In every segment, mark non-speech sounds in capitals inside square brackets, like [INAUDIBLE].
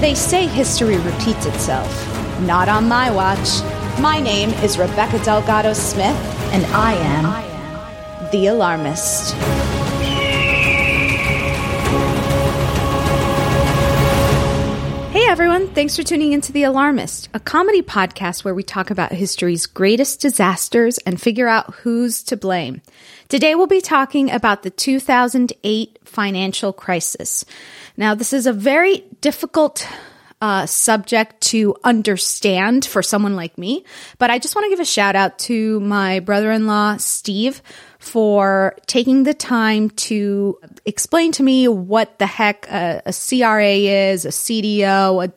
They say history repeats itself. Not on my watch. My name is Rebecca Delgado Smith, and I am the alarmist. Everyone, thanks for tuning into The Alarmist, a comedy podcast where we talk about history's greatest disasters and figure out who's to blame. Today we'll be talking about the 2008 financial crisis. Now, this is a very difficult uh, subject to understand for someone like me, but I just want to give a shout out to my brother in law, Steve, for taking the time to explain to me what the heck a, a CRA is, a CDO. A,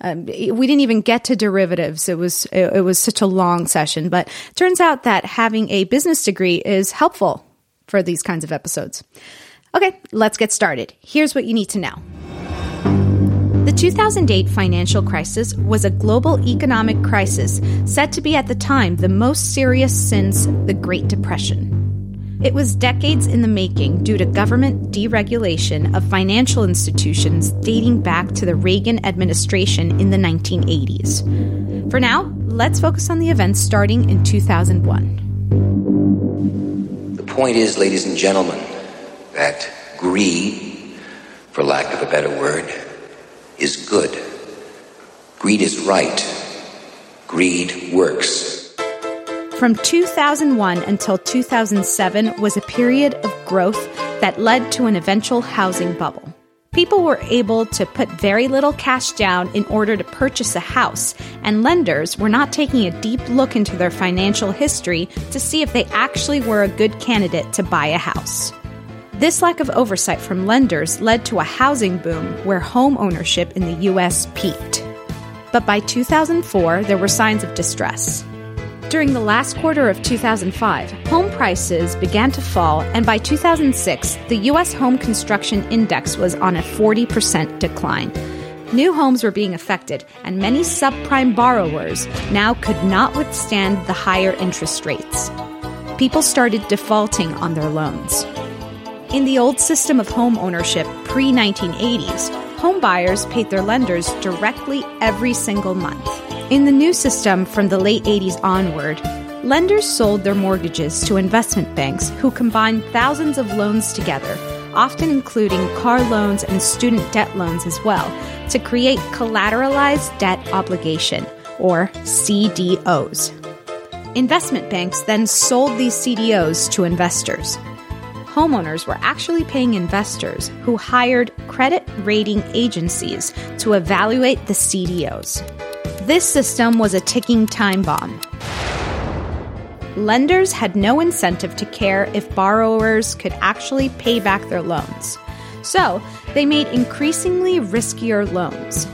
um, we didn't even get to derivatives. It was it, it was such a long session, but turns out that having a business degree is helpful for these kinds of episodes. Okay, let's get started. Here's what you need to know. The 2008 financial crisis was a global economic crisis said to be at the time the most serious since the Great Depression. It was decades in the making due to government deregulation of financial institutions dating back to the Reagan administration in the 1980s. For now, let's focus on the events starting in 2001. The point is, ladies and gentlemen, that greed, for lack of a better word, is good. Greed is right. Greed works. From 2001 until 2007 was a period of growth that led to an eventual housing bubble. People were able to put very little cash down in order to purchase a house, and lenders were not taking a deep look into their financial history to see if they actually were a good candidate to buy a house. This lack of oversight from lenders led to a housing boom where home ownership in the US peaked. But by 2004, there were signs of distress. During the last quarter of 2005, home prices began to fall, and by 2006, the U.S. Home Construction Index was on a 40% decline. New homes were being affected, and many subprime borrowers now could not withstand the higher interest rates. People started defaulting on their loans. In the old system of home ownership pre 1980s, home buyers paid their lenders directly every single month. In the new system from the late 80s onward, lenders sold their mortgages to investment banks who combined thousands of loans together, often including car loans and student debt loans as well, to create collateralized debt obligation, or CDOs. Investment banks then sold these CDOs to investors homeowners were actually paying investors who hired credit rating agencies to evaluate the CDOs. This system was a ticking time bomb. Lenders had no incentive to care if borrowers could actually pay back their loans. So, they made increasingly riskier loans.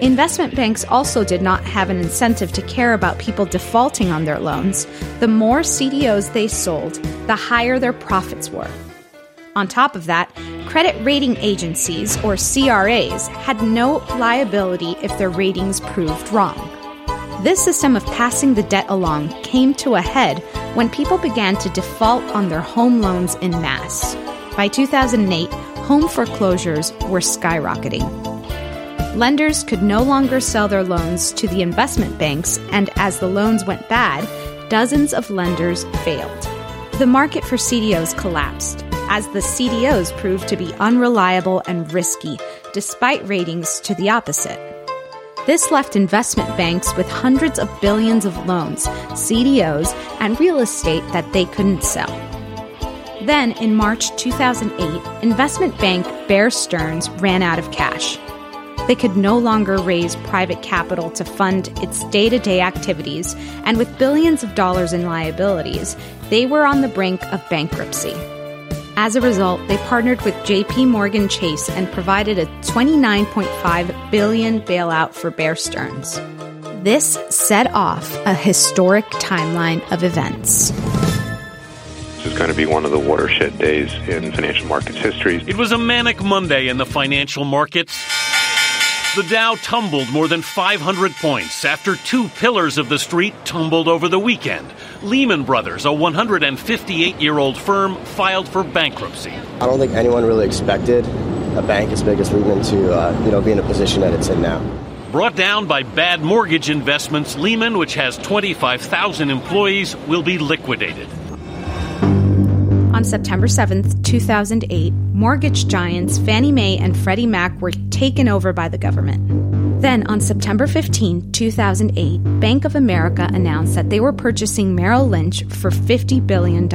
Investment banks also did not have an incentive to care about people defaulting on their loans. The more CDOs they sold, the higher their profits were. On top of that, credit rating agencies, or CRAs, had no liability if their ratings proved wrong. This system of passing the debt along came to a head when people began to default on their home loans in mass. By 2008, home foreclosures were skyrocketing. Lenders could no longer sell their loans to the investment banks, and as the loans went bad, dozens of lenders failed. The market for CDOs collapsed, as the CDOs proved to be unreliable and risky, despite ratings to the opposite. This left investment banks with hundreds of billions of loans, CDOs, and real estate that they couldn't sell. Then, in March 2008, investment bank Bear Stearns ran out of cash. They could no longer raise private capital to fund its day to day activities, and with billions of dollars in liabilities, they were on the brink of bankruptcy. As a result, they partnered with JP Morgan Chase and provided a 29.5 billion bailout for Bear Stearns. This set off a historic timeline of events. This is going to be one of the watershed days in financial markets history. It was a manic Monday in the financial markets. The Dow tumbled more than 500 points after two pillars of the street tumbled over the weekend. Lehman Brothers, a 158 year old firm, filed for bankruptcy. I don't think anyone really expected a bank as big as Lehman to uh, you know, be in a position that it's in now. Brought down by bad mortgage investments, Lehman, which has 25,000 employees, will be liquidated. On September 7, 2008, mortgage giants Fannie Mae and Freddie Mac were taken over by the government. Then, on September 15, 2008, Bank of America announced that they were purchasing Merrill Lynch for $50 billion.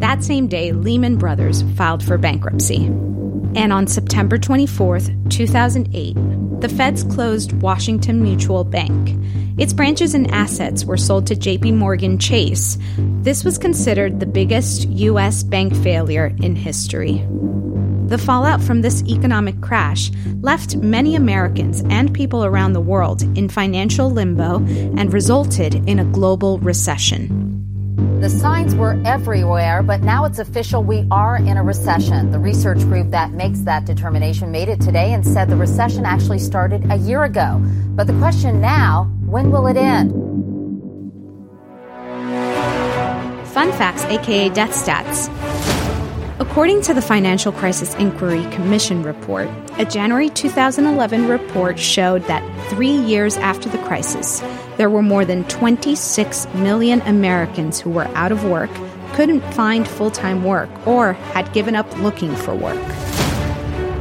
That same day, Lehman Brothers filed for bankruptcy. And on September 24, 2008, the feds closed Washington Mutual Bank. Its branches and assets were sold to JP Morgan Chase. This was considered the biggest U.S. bank failure in history. The fallout from this economic crash left many Americans and people around the world in financial limbo and resulted in a global recession. The signs were everywhere, but now it's official. We are in a recession. The research group that makes that determination made it today and said the recession actually started a year ago. But the question now when will it end? Fun facts, aka death stats. According to the Financial Crisis Inquiry Commission report, a January 2011 report showed that three years after the crisis, there were more than 26 million Americans who were out of work, couldn't find full time work, or had given up looking for work.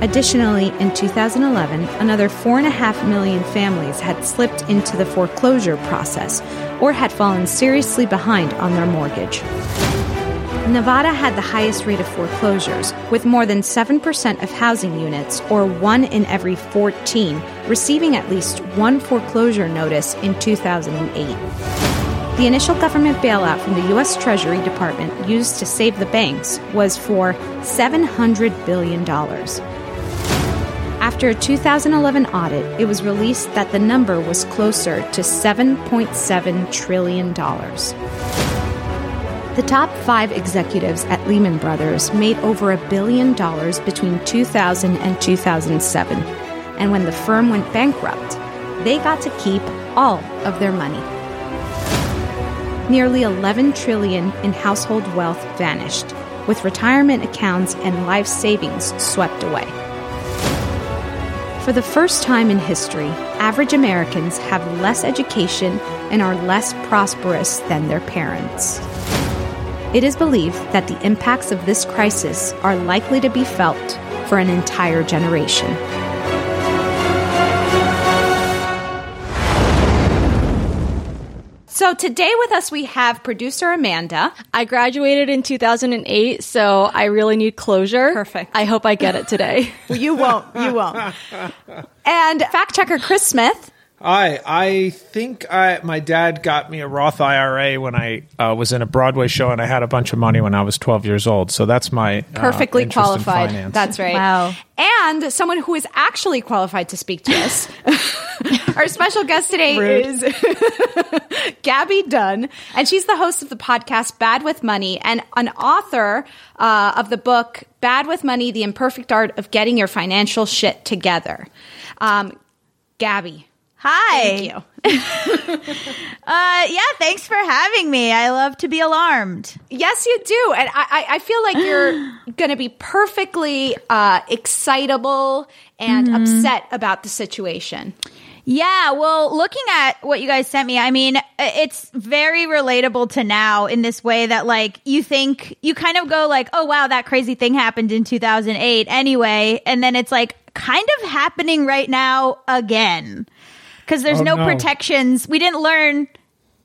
Additionally, in 2011, another 4.5 million families had slipped into the foreclosure process or had fallen seriously behind on their mortgage. Nevada had the highest rate of foreclosures, with more than 7% of housing units, or one in every 14, receiving at least one foreclosure notice in 2008. The initial government bailout from the U.S. Treasury Department used to save the banks was for $700 billion. After a 2011 audit, it was released that the number was closer to $7.7 trillion. The top five executives at Lehman Brothers made over a billion dollars between 2000 and 2007, And when the firm went bankrupt, they got to keep all of their money. Nearly 11 trillion in household wealth vanished, with retirement accounts and life savings swept away. For the first time in history, average Americans have less education and are less prosperous than their parents. It is believed that the impacts of this crisis are likely to be felt for an entire generation. So today with us we have producer Amanda. I graduated in 2008, so I really need closure. Perfect. I hope I get it today. [LAUGHS] you won't. You won't. And fact checker Chris Smith. I I think I my dad got me a Roth IRA when I uh, was in a Broadway show and I had a bunch of money when I was 12 years old. So that's my uh, perfectly interest in qualified. finance. That's right. Wow. And someone who is actually qualified to speak to us. [LAUGHS] Our special guest today Rude. is [LAUGHS] Gaby Dunn, and she's the host of the podcast Bad with Money and an author uh, of the book Bad with Money: The Imperfect Art of Getting Your Financial Shit Together. Um, Gaby, Hi. thank you. [LAUGHS] Uh, yeah, thanks for having me. I love to be alarmed. Yes, you do, and I, I feel like you're [GASPS] going to be perfectly uh, excitable and Mm-hmm. upset about the situation. Yeah, well, looking at what you guys sent me, I mean, it's very relatable to now in this way that, like, you think, you kind of go, like, oh, wow, that crazy thing happened in 2008 anyway. And then it's like kind of happening right now again. Because there's Oh, no, no. protections. We didn't learn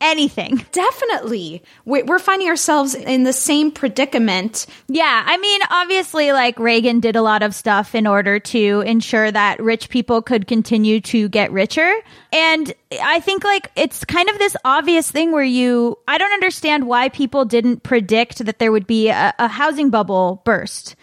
anything. Definitely, We- we're finding ourselves in the same predicament. Yeah, I mean, obviously, like Reagan did a lot of stuff in order to ensure that rich people could continue to get richer. And I think, like, it's kind of this obvious thing where you, I don't understand why people didn't predict that there would be a, a housing bubble burst.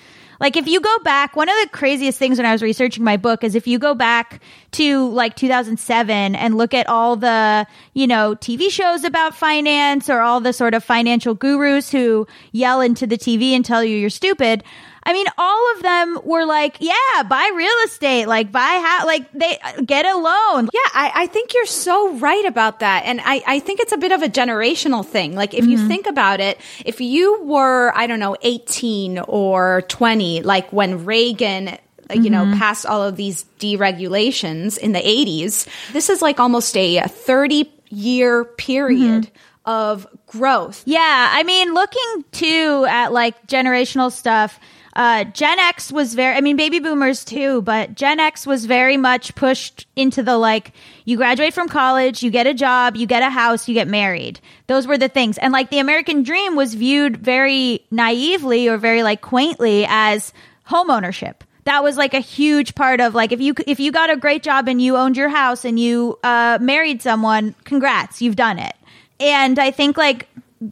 Like if you go back, one of the craziest things when I was researching my book is if you go back to like 2007 and look at all the, you know, TV shows about finance or all the sort of financial gurus who yell into the TV and tell you you're stupid. I mean, all of them were like, yeah, buy real estate, like buy how, like they get a loan. Yeah, I, I think you're so right about that. And I, I think it's a bit of a generational thing. Like, if Mm-hmm. you think about it, if you were, I don't know, 18 or 20, like when Reagan, you know, Mm-hmm. passed all of these deregulations in the 80s, this is like almost a 30 year period of growth. Yeah, I mean, looking too at like generational stuff, uh, Gen X was very, I mean, baby boomers too, but Gen X was very much pushed into the like, you graduate from college, you get a job, you get a house, you get married. Those were the things. And like the American dream was viewed very naively or very like quaintly as home ownership. That was like a huge part of like if you if you got a great job and you owned your house and you uh, married someone, congrats, you've done it. And I think like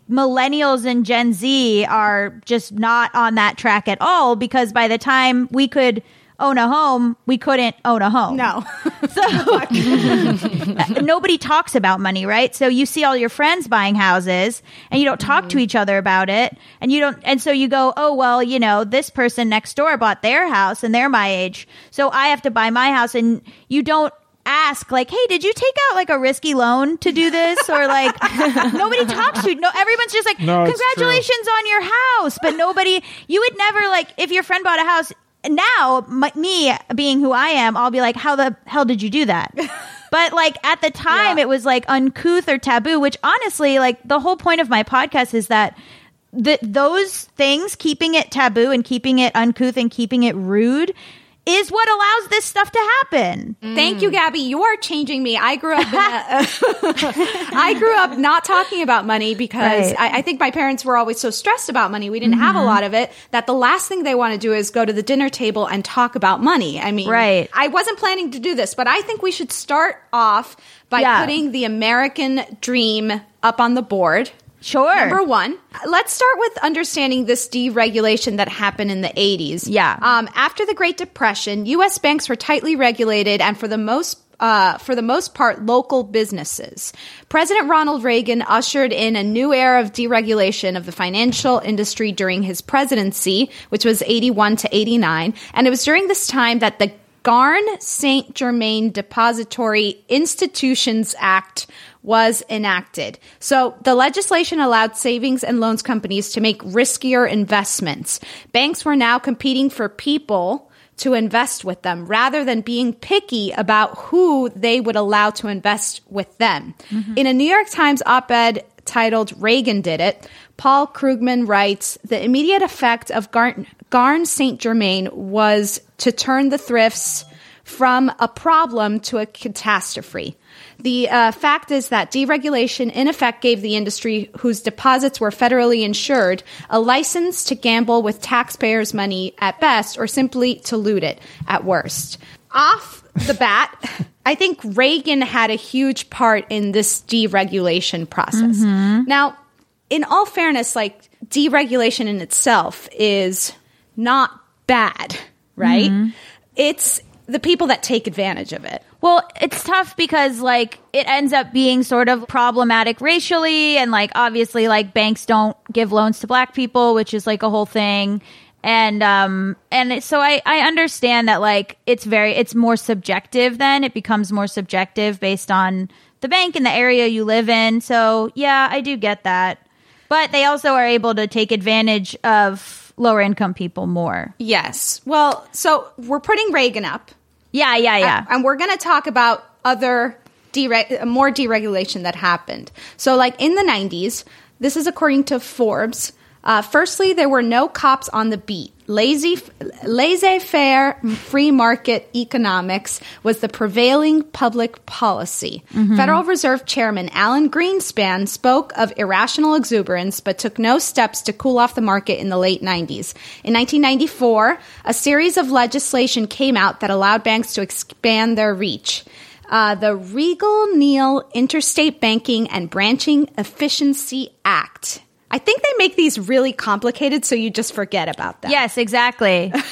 millennials and Gen Z are just not on that track at all because by the time we could own a home, we couldn't own a home. No. [LAUGHS] So [LAUGHS] nobody talks about money, right? So you see all your friends buying houses and you don't talk to mm-hmm. each other about it. And you don't, and so you go, oh, well, you know, this person next door bought their house and they're my age. So I have to buy my house and you don't ask like, hey, did you take out like a risky loan to do this? Or like [LAUGHS] nobody talks to you. No, everyone's just like, No, congratulations on your house. But nobody, you would never like, if your friend bought a house, now my, me being who I am, I'll be like, how the hell did you do that? [LAUGHS] But like at the time, it was like uncouth or taboo, which honestly, like the whole point of my podcast is that that those things, keeping it taboo and keeping it uncouth and keeping it rude, is what allows this stuff to happen. Thank you, Gaby. You are changing me. I grew up. A, [LAUGHS] [LAUGHS] I grew up not talking about money because Right. I, I think my parents were always so stressed about money. We didn't have a mm-hmm. lot of it. That the last thing they want to do is go to the dinner table and talk about money. I mean, Right. I wasn't planning to do this, but I think we should start off by Yeah. putting the American dream up on the board. Sure. Number one, let's start with understanding this deregulation that happened in the 80s. Yeah. Um, after the Great Depression, U.S. banks were tightly regulated and for the most uh, for the most part, local businesses. President Ronald Reagan ushered in a new era of deregulation of the financial industry during his presidency, which was 81 to 89. And it was during this time that the Garn St. Germain Depository Institutions Act was enacted. So the legislation allowed savings and loans companies to make riskier investments. Banks were now competing for people to invest with them rather than being picky about who they would allow to invest with them. Mm-hmm. In a New York Times op ed titled Reagan Did It, Paul Krugman writes The immediate effect of Garn, Garn St. Germain was to turn the thrifts from a problem to a catastrophe. The uh, fact is that deregulation, in effect, gave the industry whose deposits were federally insured a license to gamble with taxpayers' money at best, or simply to loot it at worst. Off the bat, [LAUGHS] I think Reagan had a huge part in this deregulation process. Now, in all fairness, like deregulation in itself is not bad, right? It's the people that take advantage of it. Well, it's tough because like it ends up being sort of problematic racially and like obviously like banks don't give loans to black people, which is like a whole thing. And um and it, so I I understand that like it's very it's more subjective then it becomes more subjective based on the bank and the area you live in. So, yeah, I do get that. But they also are able to take advantage of lower income people more. Yes. Well, so we're putting Reagan up. Yeah, yeah, yeah. And, and we're going to talk about other dere- more deregulation that happened. So, like in the 90s, this is according to Forbes. Uh, firstly, there were no cops on the beat. Lazy, laissez-faire free market economics was the prevailing public policy. Federal Reserve Chairman Alan Greenspan spoke of irrational exuberance, but took no steps to cool off the market in the late 90s. In 1994, a series of legislation came out that allowed banks to expand their reach. Uh, the Riegle Neal Interstate Banking and Branching Efficiency Act. I think they make these really complicated so you just forget about them. Yes, exactly. [LAUGHS]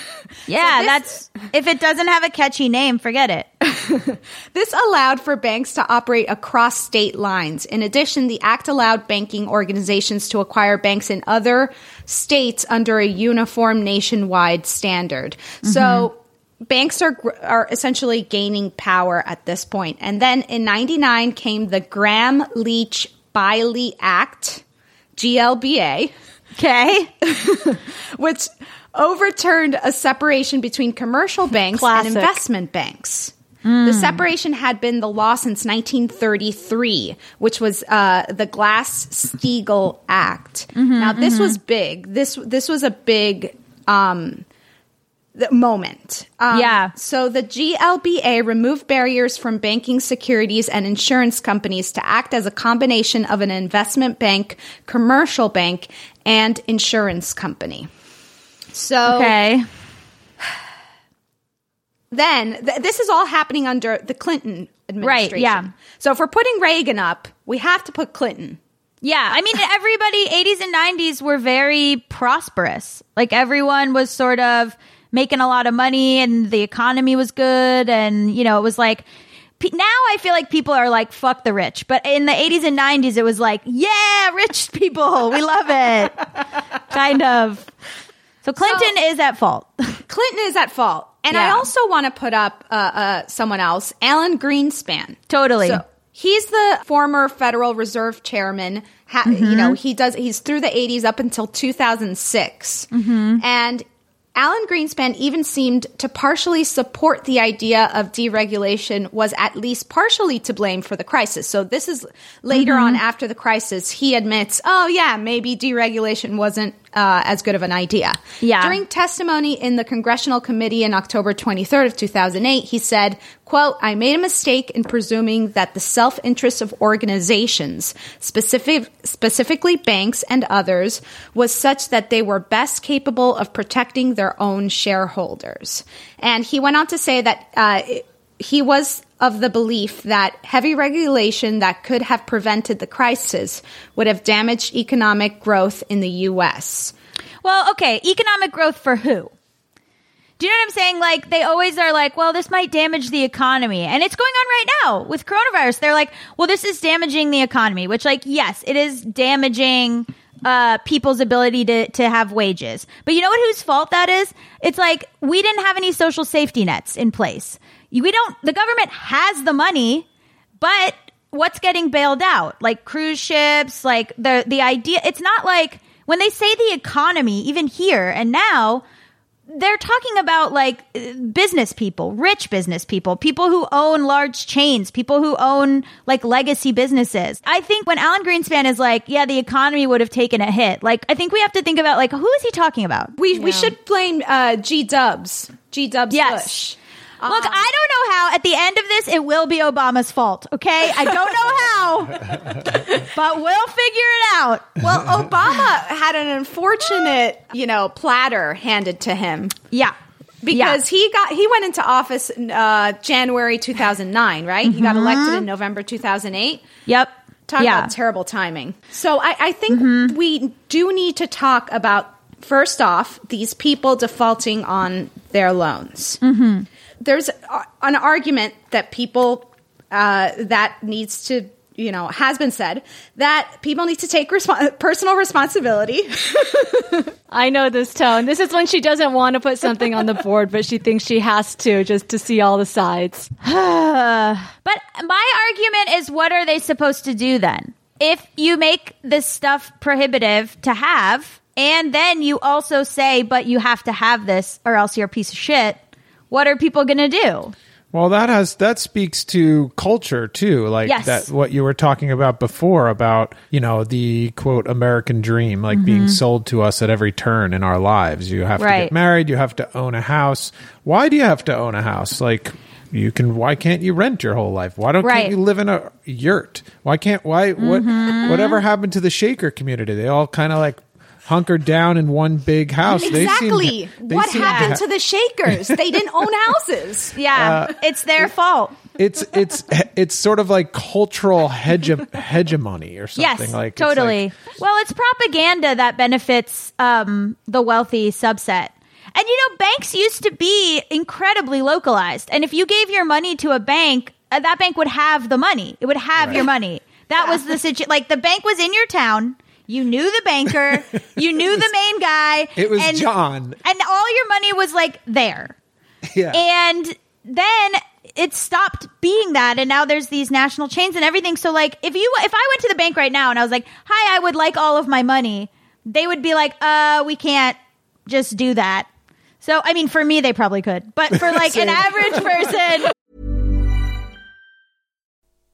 Yeah, that's if it doesn't have a catchy name, forget it. [LAUGHS] This allowed for banks to operate across state lines. In addition, the act allowed banking organizations to acquire banks in other states under a uniform nationwide standard. Mm-hmm. So banks are are essentially gaining power at this point. And then in 99 came the Gramm Leach Bliley Act, GLBA. Okay. [LAUGHS] which overturned a separation between commercial [LAUGHS] banks Classic. and investment banks. The separation had been the law since 1933, which was uh, the Glass Steagall Act. now, this was big. This this was a big um, the moment. Um, Yeah. So the GLBA removed barriers from banking securities and insurance companies to act as a combination of an investment bank, commercial bank, and insurance company. So Okay. then th- this is all happening under the Clinton administration. Right, yeah. So if we're putting Reagan up, we have to put Clinton. Yeah, I mean everybody 80s and 90s were very prosperous. Like everyone was sort of making a lot of money and the economy was good and you know, it was like now I feel like people are like fuck the rich, but in the 80s and 90s it was like, yeah, rich [LAUGHS] people, we love it. [LAUGHS] kind of. So Clinton is at fault. [LAUGHS] Clinton is at fault. And I also want to put up uh, uh, someone else, Alan Greenspan. Totally. So he's the former Federal Reserve chairman. Ha- You know, he does. He's through the '80s up until 2006, and Alan Greenspan even seemed to partially support the idea of deregulation was at least partially to blame for the crisis. So this is later mm-hmm. on after the crisis, he admits, oh yeah, maybe deregulation wasn't uh, as good of an idea. Yeah. During testimony in the Congressional Committee in October 23rd of 2008, he said, quote, I made a mistake in presuming that the self-interest of organizations, specific, specifically banks and others, was such that they were best capable of protecting their own shareholders. And he went on to say that, uh, he was of the belief that heavy regulation that could have prevented the crisis would have damaged economic growth in the U.S. Well, okay, economic growth for who? Do you know what I'm saying? Like they always are like, well, this might damage the economy. And it's going on right now with coronavirus. They're like, well, this is damaging the economy, which like, yes, it is damaging uh, people's ability to, to have wages. But you know what? Whose fault that is? It's like we didn't have any social safety nets in place. We don't. The government has the money, but what's getting bailed out? Like cruise ships, like the the idea. It's not like when they say the economy, even here and now they're talking about like business people, rich business people, people who own large chains, people who own like legacy businesses. I think when Alan Greenspan is like, yeah, the economy would have taken a hit. Like, I think we have to think about like, who is he talking about? We we should blame uh, G Dubs. G Dubs Yes. Bush. Look, Um, I don't know how. At the end of this, it will be Obama's fault. Okay, I don't know how, [LAUGHS] but we'll figure it out. Well, Obama had an unfortunate, you know, platter handed to him. Yeah. Because he got he went into office in, uh, January 2009, right? He got Mhm. elected in November 2008. Yep. Talk Yeah. about terrible timing. So I, I think we do need to talk about first off these people defaulting on their loans. Mm-hmm. There's an argument that people uh, that needs to you know has been said that people need to take respo- personal responsibility. [LAUGHS] I know this tone. This is when she doesn't want to put something on the [LAUGHS] board, but she thinks she has to just to see all the sides. [SIGHS] but my argument is what are they supposed to do then? If you make this stuff prohibitive to have, and then you also say, but you have to have this or else you're a piece of shit, what are people going to do? Well, that has that speaks to culture too, like Yes. that what you were talking about before about you know the quote American dream, like being Mhm. sold to us at every turn in our lives. You have to get married, you have to own a house. Why do you have to own a house? Like you can. Why can't you rent your whole life? Why don't Right. you live in a yurt? Why can't why what Mhm. whatever happened to the Shaker community? They all kind of like hunkered down in one big house. They seem- exactly. they what seem happened ha- to the Shakers? They didn't own houses. [LAUGHS] Yeah, Uh, it's their fault. it's it's it's sort of like cultural hege- hegemony or something yes, like it's totally. like- well, it's propaganda that benefits um, the wealthy subset. And you know, banks used to be incredibly localized. And if you gave your money to a bank, uh, that bank would have the money. It would have your money. That was the situation. Like the bank was in your town. You knew the banker. [LAUGHS] you knew the main guy. It was and, John. And all your money was like there. Yeah. And then it stopped being that and now there's these national chains and everything. So like if you if I went to the bank right now and I was like, "Hi, I would like all of my money." They would be like, "Uh, we can't just do that." So, I mean, for me they probably could. But for [LAUGHS] like an average person,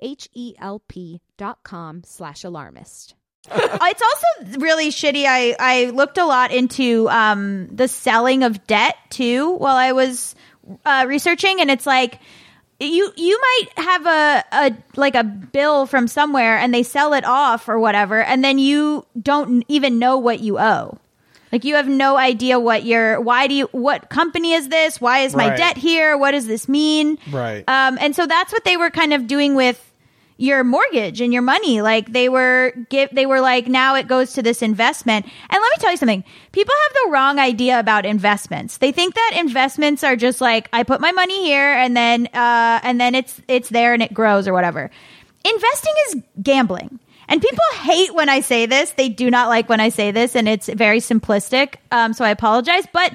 H-E-L-P dot com slash alarmist. [LAUGHS] it's also really shitty. I, I looked a lot into um, the selling of debt too while I was uh, researching, and it's like you you might have a, a like a bill from somewhere and they sell it off or whatever, and then you don't even know what you owe. Like you have no idea what your why do you what company is this? Why is my Right. debt here? What does this mean? Right. Um, and so that's what they were kind of doing with your mortgage and your money. Like they were give they were like now it goes to this investment. And let me tell you something. People have the wrong idea about investments. They think that investments are just like I put my money here and then uh and then it's it's there and it grows or whatever. Investing is gambling. And people hate when I say this. They do not like when I say this, and it's very simplistic. Um, so I apologize. But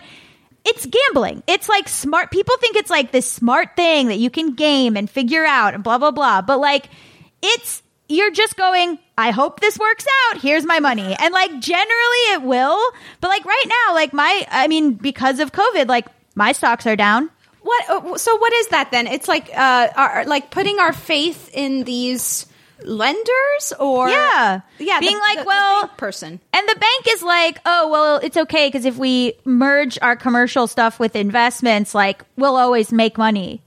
it's gambling. It's like smart. People think it's like this smart thing that you can game and figure out and blah, blah, blah. But like, it's, you're just going, I hope this works out. Here's my money. And like, generally it will. But like right now, like my, I mean, because of COVID, like my stocks are down. What? uh, So what is that then? It's like uh, our, like putting our faith in these lenders, or Yeah. yeah, Being the- like, the- the well- bank person. And the bank is like, oh, well, it's okay because if we merge our commercial stuff with investments, like, we'll always make money.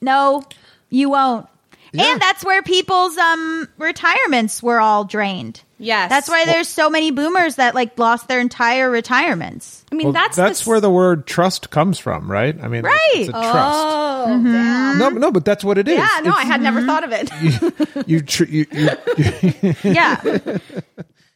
No, you won't. And that's where people's um retirements were all drained. Yes. That's why there's so many boomers that like lost their entire retirements. I mean, Well, that's that's the, where the word trust comes from, right? I mean, Right. It's a trust. Oh, Mm-hmm. damn. No, no, but that's what it is. yeah. No, I It's- had never thought of it. [LAUGHS] you, tr- you, you, [LAUGHS] Yeah. [LAUGHS]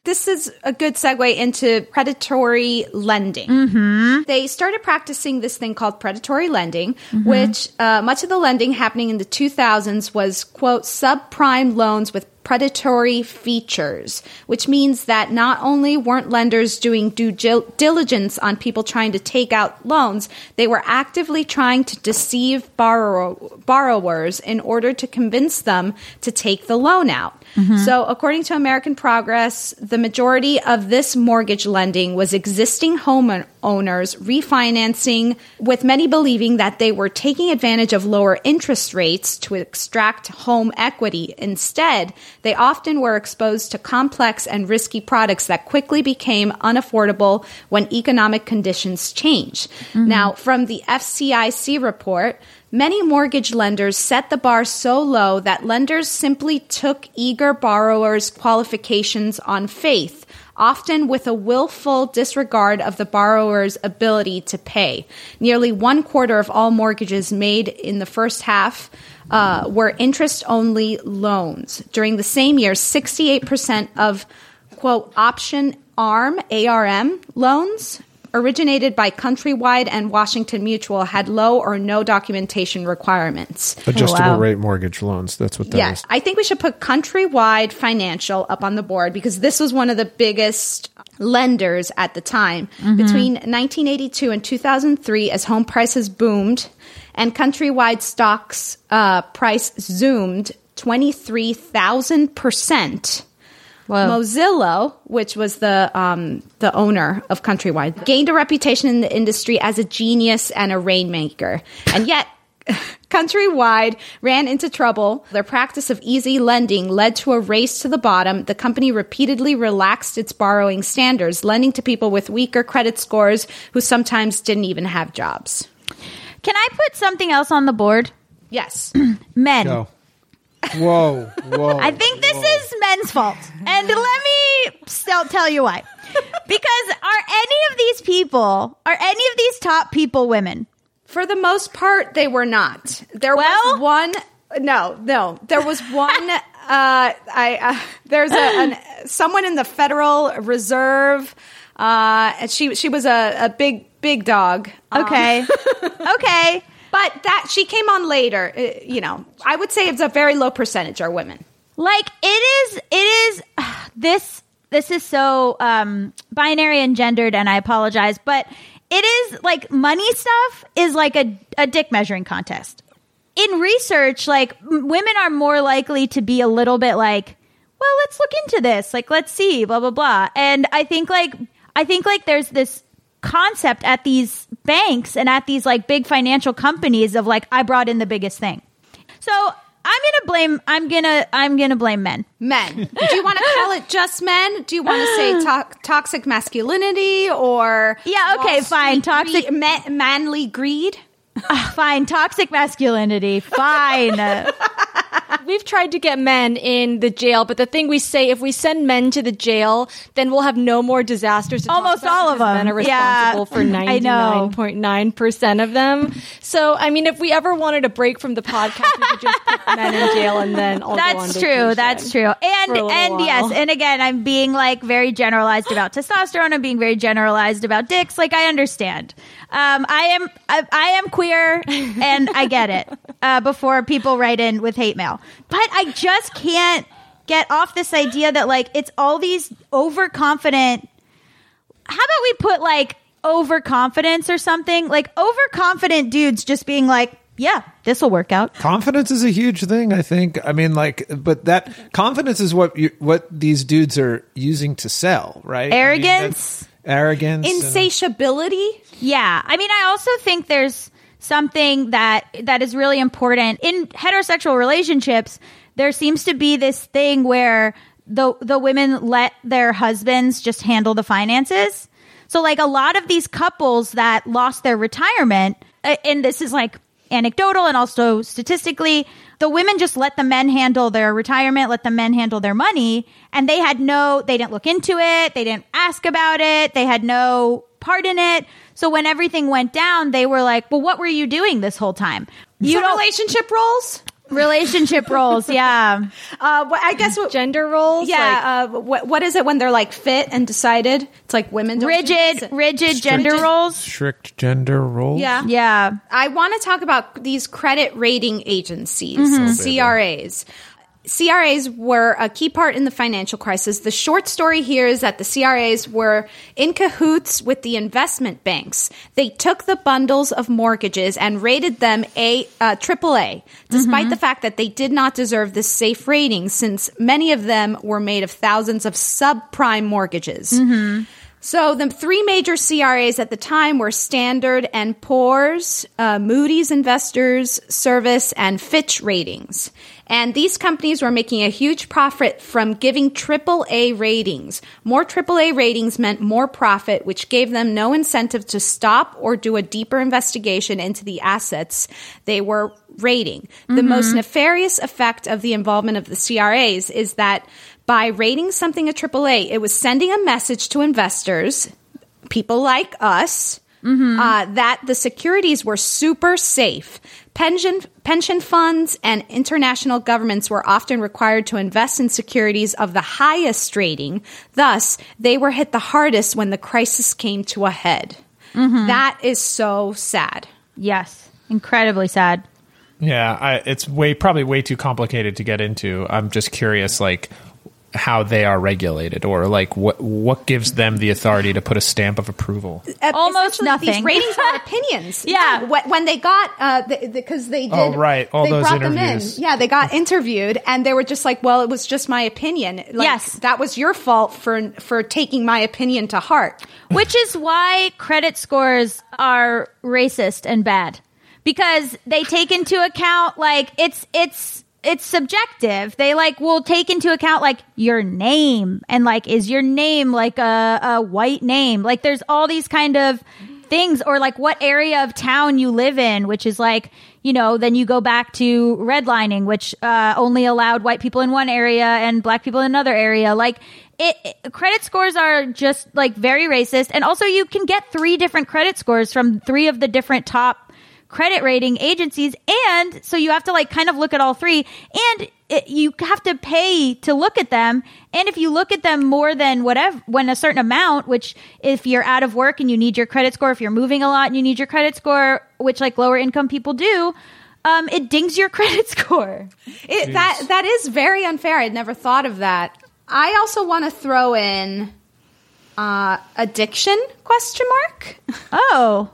this is a good segue into predatory lending. Mm-hmm. They started practicing this thing called predatory lending, which uh, much of the lending happening in the 2000s was, quote, subprime loans with predatory features, which means that not only weren't lenders doing due diligence on people trying to take out loans, they were actively trying to deceive borrower- borrowers in order to convince them to take the loan out. Mm-hmm. So, according to American Progress, the majority of this mortgage lending was existing homeowners refinancing, with many believing that they were taking advantage of lower interest rates to extract home equity. Instead, they often were exposed to complex and risky products that quickly became unaffordable when economic conditions changed. Mm-hmm. Now, from the FCIC report, Many mortgage lenders set the bar so low that lenders simply took eager borrowers' qualifications on faith, often with a willful disregard of the borrower's ability to pay. Nearly one quarter of all mortgages made in the first half uh, were interest only loans. During the same year, 68% of, quote, option ARM, ARM loans originated by Countrywide and Washington Mutual had low or no documentation requirements. adjustable rate mortgage loans. That's what that is. Yes, I think we should put Countrywide Financial up on the board because this was one of the biggest lenders at the time. Between 1982 and 2003, as home prices boomed and Countrywide stocks uh, price zoomed 23,000%. Mozilo, which was the um, the owner of Countrywide, gained a reputation in the industry as a genius and a rainmaker, and yet. [LAUGHS] Countrywide ran into trouble. Their practice of easy lending led to a race to the bottom. The company repeatedly relaxed its borrowing standards, lending to people with weaker credit scores who sometimes didn't even have jobs. Can I put something else on the board? Yes. [CLEARS THROAT] Men. Go. Whoa, whoa. I think this is men's fault. And let me still tell you why. Because are any of these people, are any of these top people women? For the most part, they were not. There was one. No, no. There was [LAUGHS] one. uh, I uh, there's a an, someone in the Federal Reserve. Uh, and she she was a, a big big dog. Um, Okay. [LAUGHS] okay. But that she came on later. Uh, you know, I would say it's a very low percentage are women. Like it is it is [SIGHS] this this is so um binary and gendered and I apologize, but it is like money stuff is like a, a dick measuring contest. In research, like m- women are more likely to be a little bit like, well, let's look into this. Like, let's see, blah, blah, blah. And I think like, I think like there's this concept at these banks and at these like big financial companies of like, I brought in the biggest thing. So I'm gonna blame. I'm gonna. I'm gonna blame men. Men. Do you want to call it just men? Do you want to say [SIGHS] to- toxic masculinity or Yeah, okay, fine. Toxic- greed- manly greed? Ah, [LAUGHS] fine. Toxic masculinity. Fine. [LAUGHS] We've tried to get men in the jail, but the thing we say, if we send men to the jail, then we'll have no more disasters. Almost all of because Men them. are Yeah, responsible for [LAUGHS] I ninety know. nine point nine percent of them. So, I mean, if we ever wanted a break from the podcast, we could just put men in jail and then all go on That's true. That's true. And for and while. yes, and again, I'm being like very generalized about testosterone. I'm being very generalized about dicks. Like I understand. Um, I am I, I am queer, and I get it. Uh, before people write in with hate mail, but I just can't get off this idea that like it's all these overconfident. How about we put like overconfidence or something? Like overconfident dudes just being like, yeah, this will work out. Confidence is a huge thing, I think. I mean, like, but that confidence is what you, what these dudes are using to sell, right? I mean, Arrogance. arrogance, and- Insatiability. Yeah. I mean, I also think there's something that that is really important in heterosexual relationships. There seems to be this thing where the the women let their husbands just handle the finances. So like a lot of these couples that lost their retirement uh, and this is like anecdotal and also statistically the women just let the men handle their retirement, let the men handle their money and they had no they didn't look into it, they didn't ask about it, they had no part in it. So when everything went down, they were like, "Well, what were you doing this whole time?" You So relationship roles. relationship roles, yeah. [LAUGHS] Uh, what, I guess what, gender roles. Yeah. uh, what, what is it when they're like fit and decided? It's like women don't do Rigid, this. rigid gender Rigid- roles. strict gender roles. Yeah. Yeah. I want to talk about these credit rating agencies, Mhm. CRAs. CRAs were a key part in the financial crisis. The short story here is that the CRAs were in cahoots with the investment banks. They took the bundles of mortgages and rated them a uh, AAA, despite the fact that they did not deserve this safe rating, since many of them were made of thousands of subprime mortgages. So the three major CRAs at the time were Standard and Poor's, uh, Moody's Investors Service, and Fitch Ratings. And these companies were making a huge profit from giving AAA ratings. More AAA ratings meant more profit, which gave them no incentive to stop or do a deeper investigation into the assets they were rating. The Mhm. most nefarious effect of the involvement of the CRAs is that by rating something a AAA, it was sending a message to investors, people like us, uh, that the securities were super safe. Pension pension funds and international governments were often required to invest in securities of the highest rating. Thus, they were hit the hardest when the crisis came to a head. Mm-hmm. That is so sad. Yes. Incredibly sad. Yeah, I, it's way probably way too complicated to get into. I'm just curious, like how they are regulated or like what what gives them the authority to put a stamp of approval? Uh, Almost nothing. These ratings are [LAUGHS] opinions. Yeah. When, when they got, uh, because they did. Oh, right. All they those brought them interviews. in. Yeah, they got interviewed, and they were just like, "Well, it was just my opinion. Like, Yes. that was your fault for for taking my opinion to heart." [LAUGHS] Which is why credit scores are racist and bad. Because they take into account like it's it's it's subjective. They like will take into account like your name and like is your name like a, a white name? Like there's all these kind of things or like what area of town you live in, which is like, you know, then you go back to redlining, which uh, only allowed white people in one area and black people in another area. Like it, it- credit scores are just like very racist. And also you can get three different credit scores from three of the different top credit rating agencies and so you have to like kind of look at all three and it, you have to pay to look at them and if you look at them more than whatever when a certain amount which if you're out of work and you need your credit score if you're moving a lot and you need your credit score which like lower income people do um, it dings your [LAUGHS] credit score It, that that is very unfair. I'd never thought of that. I also want to throw in uh, addiction question mark. Oh,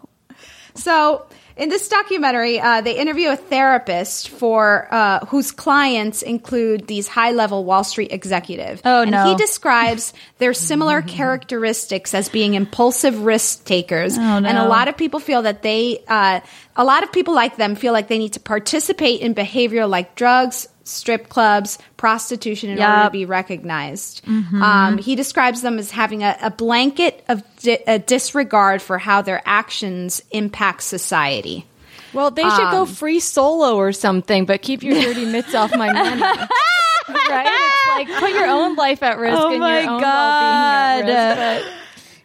so in this documentary, uh, they interview a therapist for uh, whose clients include these high-level Wall Street executives. Oh, and no. he describes their similar [LAUGHS] characteristics as being impulsive risk takers, Oh, no. and a lot of people feel that they, uh, a lot of people like them feel like they need to participate in behavior like drugs. Strip clubs, prostitution, in order to be recognized. Mhm. Um, he describes them as having a, a blanket of di- a disregard for how their actions impact society. Well, they should go Um, free solo or something, but keep your dirty mitts off my money. [LAUGHS] right? It's like put your own life at risk Oh and your own God. well-being at risk.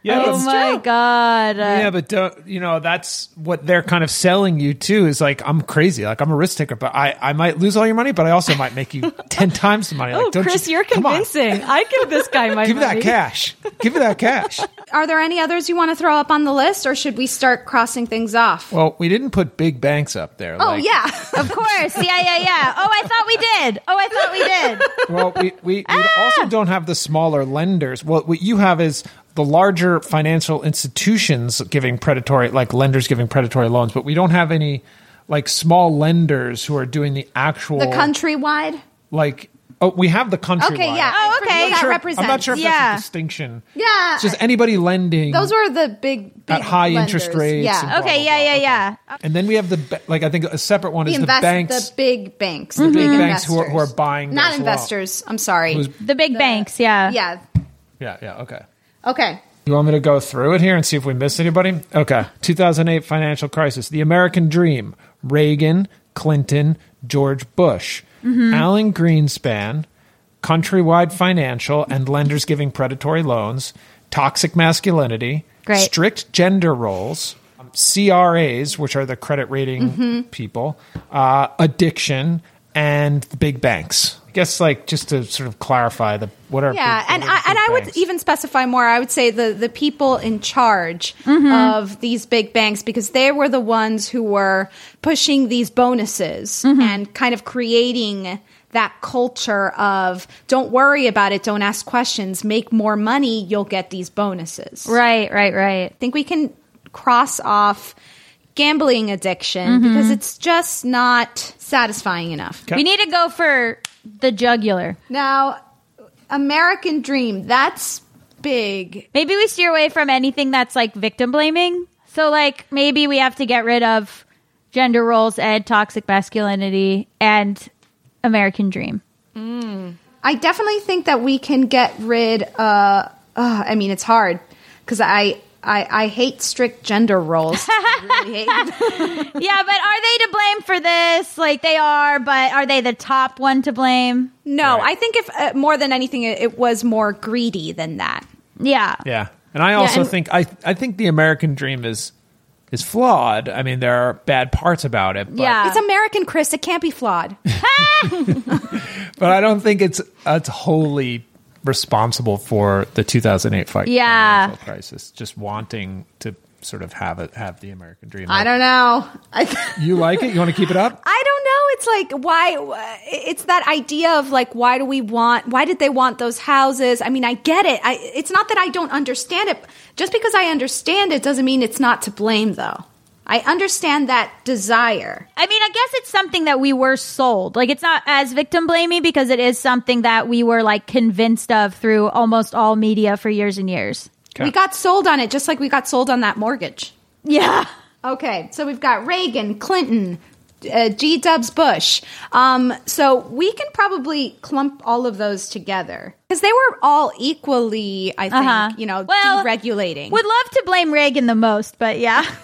Yeah, oh but- my god yeah, but don't, you know that's what they're kind of selling you too. Is like I'm crazy, like I'm a risk taker, but I I might lose all your money, but I also might make you [LAUGHS] ten times the money. Like, oh, don't Chris, you, you, are convincing. I give this guy my give me money. that cash. Give me that cash. Are there any others you want to throw up on the list, or should we start crossing things off? Well, we didn't put big banks up there. oh like- yeah, of course yeah yeah yeah oh i thought we did oh i thought we did well, we, we, we Ah! also don't have the smaller lenders. Well, what you have is the larger financial institutions giving predatory, like lenders giving predatory loans, but we don't have any like small lenders who are doing the actual the countrywide. like. Oh, we have the country. Okay, yeah. Oh, okay. What that Sure, represents. I'm not sure if Yeah. that's a distinction. Yeah, It's just anybody lending. those are the big, big At high interest rates Yeah, and blah, okay yeah yeah yeah and then we have the like I think a separate one the, is the banks, the big banks, the the big big banks who are, who are buying not those loans. investors. I'm sorry. Who's- the big banks yeah yeah. Yeah, yeah, okay. Okay. You want me to go through it here and see if we missed anybody? Okay. 2008 financial crisis. The American Dream. Reagan, Clinton, George Bush. Mm-hmm. Alan Greenspan. Countrywide Financial and lenders giving predatory loans. Toxic masculinity. Great. Strict gender roles. um, CRAs, which are the credit rating Mm-hmm. people. Uh, addiction. And the big banks. I guess, like, just to sort of clarify the what are Yeah, big- and what I, the and big I would even specify more. I would say the the people in charge Mm-hmm. of these big banks because they were the ones who were pushing these bonuses Mm-hmm. and kind of creating that culture of don't worry about it, don't ask questions, make more money, you'll get these bonuses. right right right I think we can cross off gambling addiction Mm-hmm. because it's just not satisfying enough. we need to go for the jugular Now, American Dream, that's big. maybe we steer away from anything that's like victim blaming so like maybe we have to get rid of gender roles and toxic masculinity and american dream I definitely think that we can get rid. Uh, uh, I mean, it's hard because I, I I hate strict gender roles. [LAUGHS] I really hate [LAUGHS] yeah, but are they to blame for this? Like they are, but are they the top one to blame? No, I think if uh, more than anything, it, it was more greedy than that. Yeah. Yeah, and I also and- think I I think the American dream is is flawed. I mean, there are bad parts about it, but, Yeah. It's American, Chris. It can't be flawed. [LAUGHS] but I don't think it's it's wholly responsible for the 2008 fight Yeah. financial crisis. Just wanting to sort of have it have the American dream. I don't know. I [LAUGHS] You like it? You want to keep it up? I don't know. it's like why it's that idea of like why do we want why did they want those houses? I mean, I get it. I, it's not that I don't understand it. Just because I understand it doesn't mean it's not to blame though. I understand that desire. I mean, I guess it's something that we were sold. Like, it's not as victim blaming because it is something that we were like convinced of through almost all media for years and years. We got sold on it just like we got sold on that mortgage. Yeah. Okay, so we've got Reagan, Clinton, uh, G. Dubs, Bush. Um, so we can probably clump all of those together because they were all equally, I think, Uh-huh. you know, Well, deregulating. Would love to blame Reagan the most, but yeah. [LAUGHS]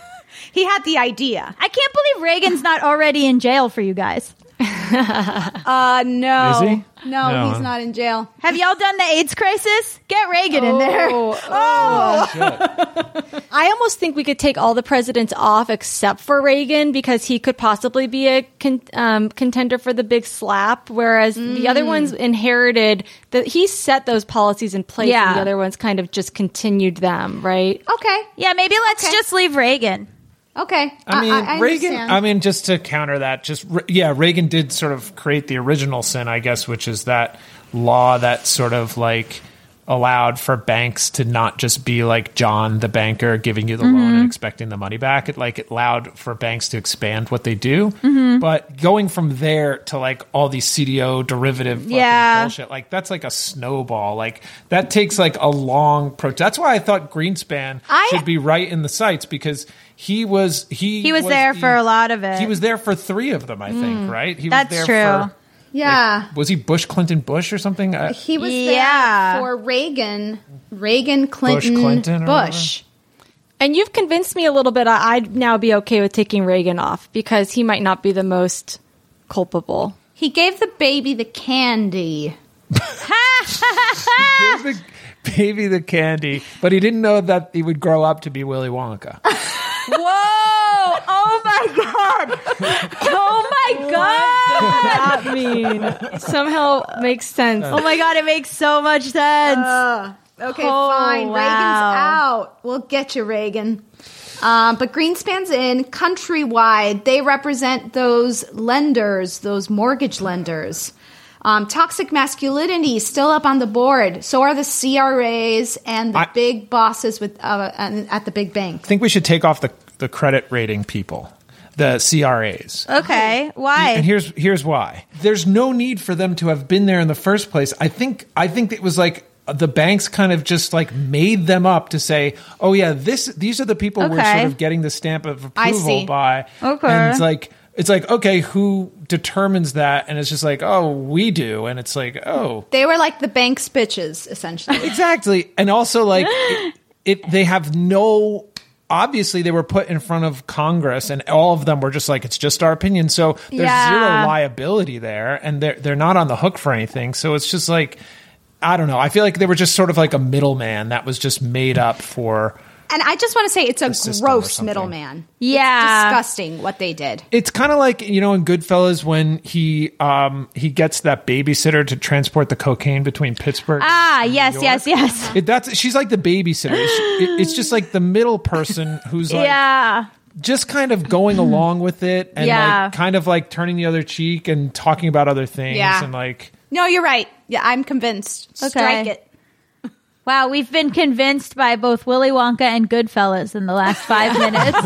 he had the idea. I can't believe Reagan's not already in jail for you guys. [LAUGHS] uh, no. Is he? No, No. he's not in jail. Have y'all done the AIDS crisis? Get Reagan in there. Oh, [LAUGHS] [LAUGHS] I almost think we could take all the presidents off except for Reagan because he could possibly be a con- um, contender for the big slap, whereas the other Mm. ones inherited that he set those policies in place, Yeah. and the other ones kind of just continued them, right? Okay. Yeah, maybe let's just leave Reagan. Okay. I mean, Reagan. I mean, just to counter that, just yeah, Reagan did sort of create the original sin, I guess, which is that law that sort of like allowed for banks to not just be like John the banker giving you the loan Mhm. and expecting the money back. It like it allowed for banks to expand what they do. Mhm. But going from there to like all these CDO derivative fucking Yeah. bullshit, like that's like a snowball. Like that takes like a long pro. That's why I thought Greenspan I- should be right in the sights because he was he He was, there the- for a lot of it. he was there for three of them, I think, Mm. right? He That's was there true. For, Yeah. was he Bush, Clinton, Bush, or something? Uh, he was Yeah. there for Reagan, Reagan, Clinton, Clinton or Bush. And you've convinced me a little bit. I- I'd now be okay with taking Reagan off because he might not be the most culpable. He gave the baby the candy. [LAUGHS] He gave the baby the candy, but he didn't know that he would grow up to be Willy Wonka. [LAUGHS] Whoa! Oh my god! [LAUGHS] Oh my god! That mean? Somehow makes sense. Oh my god, it makes so much sense. Uh, okay, Oh, fine. wow. Reagan's out. We'll get you, Reagan. Um, but Greenspan's in countrywide. They represent those lenders, those mortgage lenders. Um, toxic masculinity is still up on the board. So are the CRAs and the I- big bosses with uh, at the big bank. I think we should take off the the credit rating people, the CRAs. Okay, why? And here's here's why. There's no need for them to have been there in the first place. I think I think it was like the banks kind of just like made them up to say, "Oh yeah, this these are the people we're Okay. sort of getting the stamp of I approval by." Okay. And it's like it's like, "Okay, who determines that?" And it's just like, "Oh, we do." And it's like, "Oh, They were like the bank's bitches, essentially. exactly." And also like [LAUGHS] it, it they have no obviously they were put in front of Congress and all of them were just like it's just our opinion. So there's Yeah. zero liability there and they're they're not on the hook for anything. So it's just like I don't know. I feel like they were just sort of like a middleman that was just made up for and I just want to say it's a gross middleman. Yeah. It's disgusting what they did. it's kind of like you know in Goodfellas when he um he gets that babysitter to transport the cocaine between Pittsburgh. and Ah, New yes, York. yes, yes. It, that's she's like the babysitter. It's, it- it's just like the middle person who's like yeah. just kind of going along with it and Yeah. like kind of like turning the other cheek and talking about other things Yeah. and like No, you're right. Yeah, I'm convinced. Strike it. Wow, we've been convinced by both Willy Wonka and Goodfellas in the last five [LAUGHS] minutes.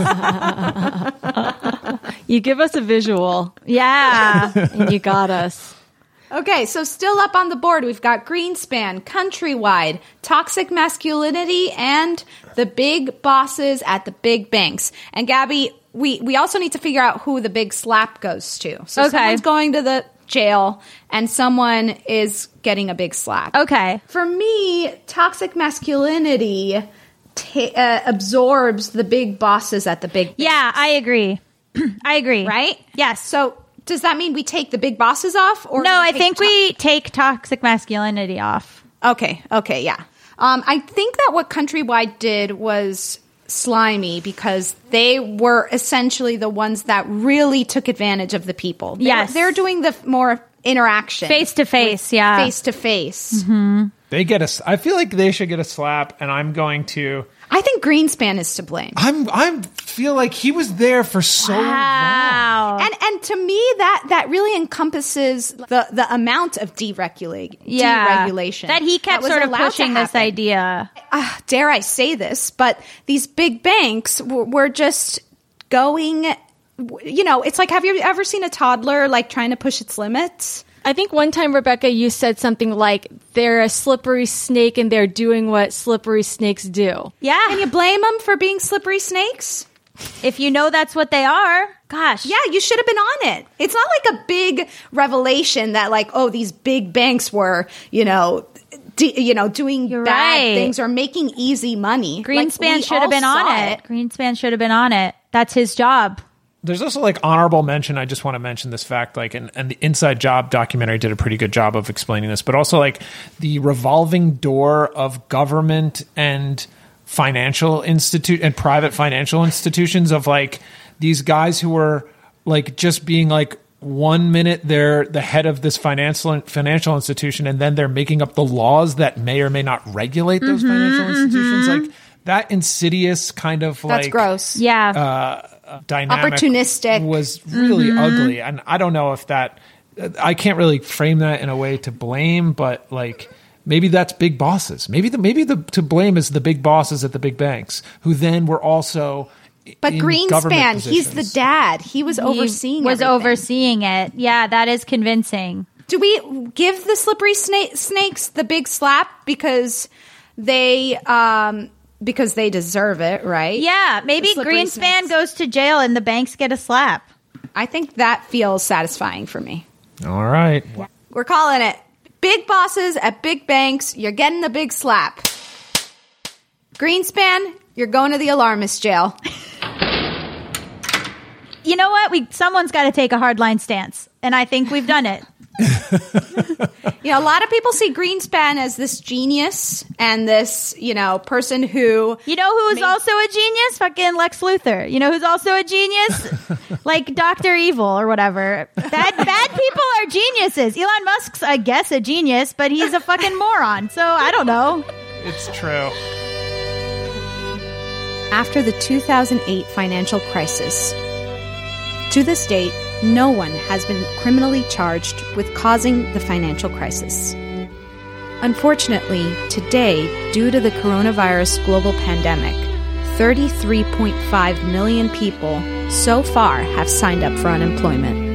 You give us a visual, Yeah. and you got us. Okay, so still up on the board, we've got Greenspan, Countrywide, Toxic Masculinity, and the big bosses at the big banks. And Gaby, we, we also need to figure out who the big slap goes to. So Okay. someone's going to the jail and someone is getting a big slap. Okay. For me, toxic masculinity ta- uh, absorbs the big bosses at the big Yeah, I agree. [CLEARS THROAT] I agree. right? Yes. So does that mean we take the big bosses off, or no, I think to- we take toxic masculinity off. Okay, okay, yeah. Um, I think that what Countrywide did was slimy because they were essentially the ones that really took advantage of the people. They were- they're doing the more interaction, Face to face, yeah. face to face. they get a s- I feel like they should get a slap and I'm going to I I think Greenspan is to blame. I'm I'm feel like he was there for so long. And and to me that that really encompasses the the amount of deregulate Yeah. deregulation That he kept was sort of pushing this idea. Uh, dare I say this, but these big banks were, were just going. You know, it's like have you ever seen a toddler like trying to push its limits? I think one time, Rebecca, you said something like, they're a slippery snake and they're doing what slippery snakes do. Yeah. Can you blame them for being slippery snakes? If you know that's what they are, gosh. Yeah, you should have been on it. It's not like a big revelation that like, oh, these big banks were, you know, d- you know, doing bad right. things or making easy money. Greenspan we should have been saw on it. Greenspan should have been on it. That's his job. There's also like honorable mention. I just want to mention this fact, like, and, and the Inside Job documentary did a pretty good job of explaining this, but also like the revolving door of government and financial institute and private financial institutions of like these guys who were like just being like one minute they're the head of this financial financial institution and then they're making up the laws that may or may not regulate those Mm-hmm, financial institutions like that insidious kind of like That's gross. Yeah. uh, dynamic Opportunistic. was really Mhm. ugly and i don't know if that i can't really frame that in a way to blame but like maybe that's big bosses maybe the maybe the to blame is the big bosses at the big banks who then were also But in Greenspan, he's the dad. He was He overseeing. was everything. overseeing it. Yeah, that is convincing. Do we give the slippery sna- snakes the big slap because they um because they deserve it, right? Yeah, maybe Greenspan snakes. goes to jail and the banks get a slap. I think that feels satisfying for me. all right We're calling it big bosses at big banks. You're getting the big slap. Greenspan, you're going to the alarmist jail. You know what? We someone's got to take a hard line stance, and I think we've done it. [LAUGHS] You know, a lot of people see Greenspan as this genius and this, you know, person who You know who's also a genius? Fucking Lex Luthor. You know who's also a genius? [LAUGHS] like Doctor Evil or whatever. Bad [LAUGHS] bad people are geniuses. Elon Musk's, I guess, a genius, but he's a fucking moron. So I don't know. it's true after the 2008 financial crisis. To this date, no one has been criminally charged with causing the financial crisis. Unfortunately, today, due to the coronavirus global pandemic, 33.5 million people so far have signed up for unemployment.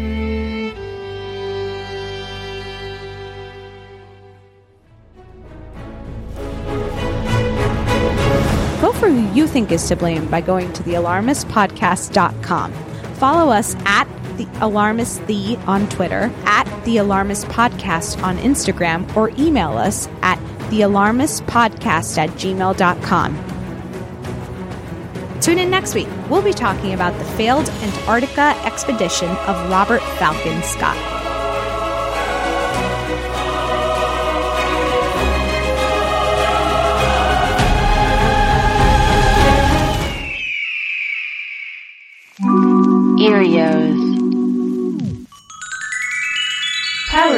Vote for who you think is to blame by going to thealarmistpodcast.com. Follow us at the alarmist the on Twitter, at the alarmist podcast on Instagram, or email us at thealarmistpodcast at gmail.com. Tune in next week. We'll be talking about the failed Antarctica expedition of Robert Falcon Scott. Earios.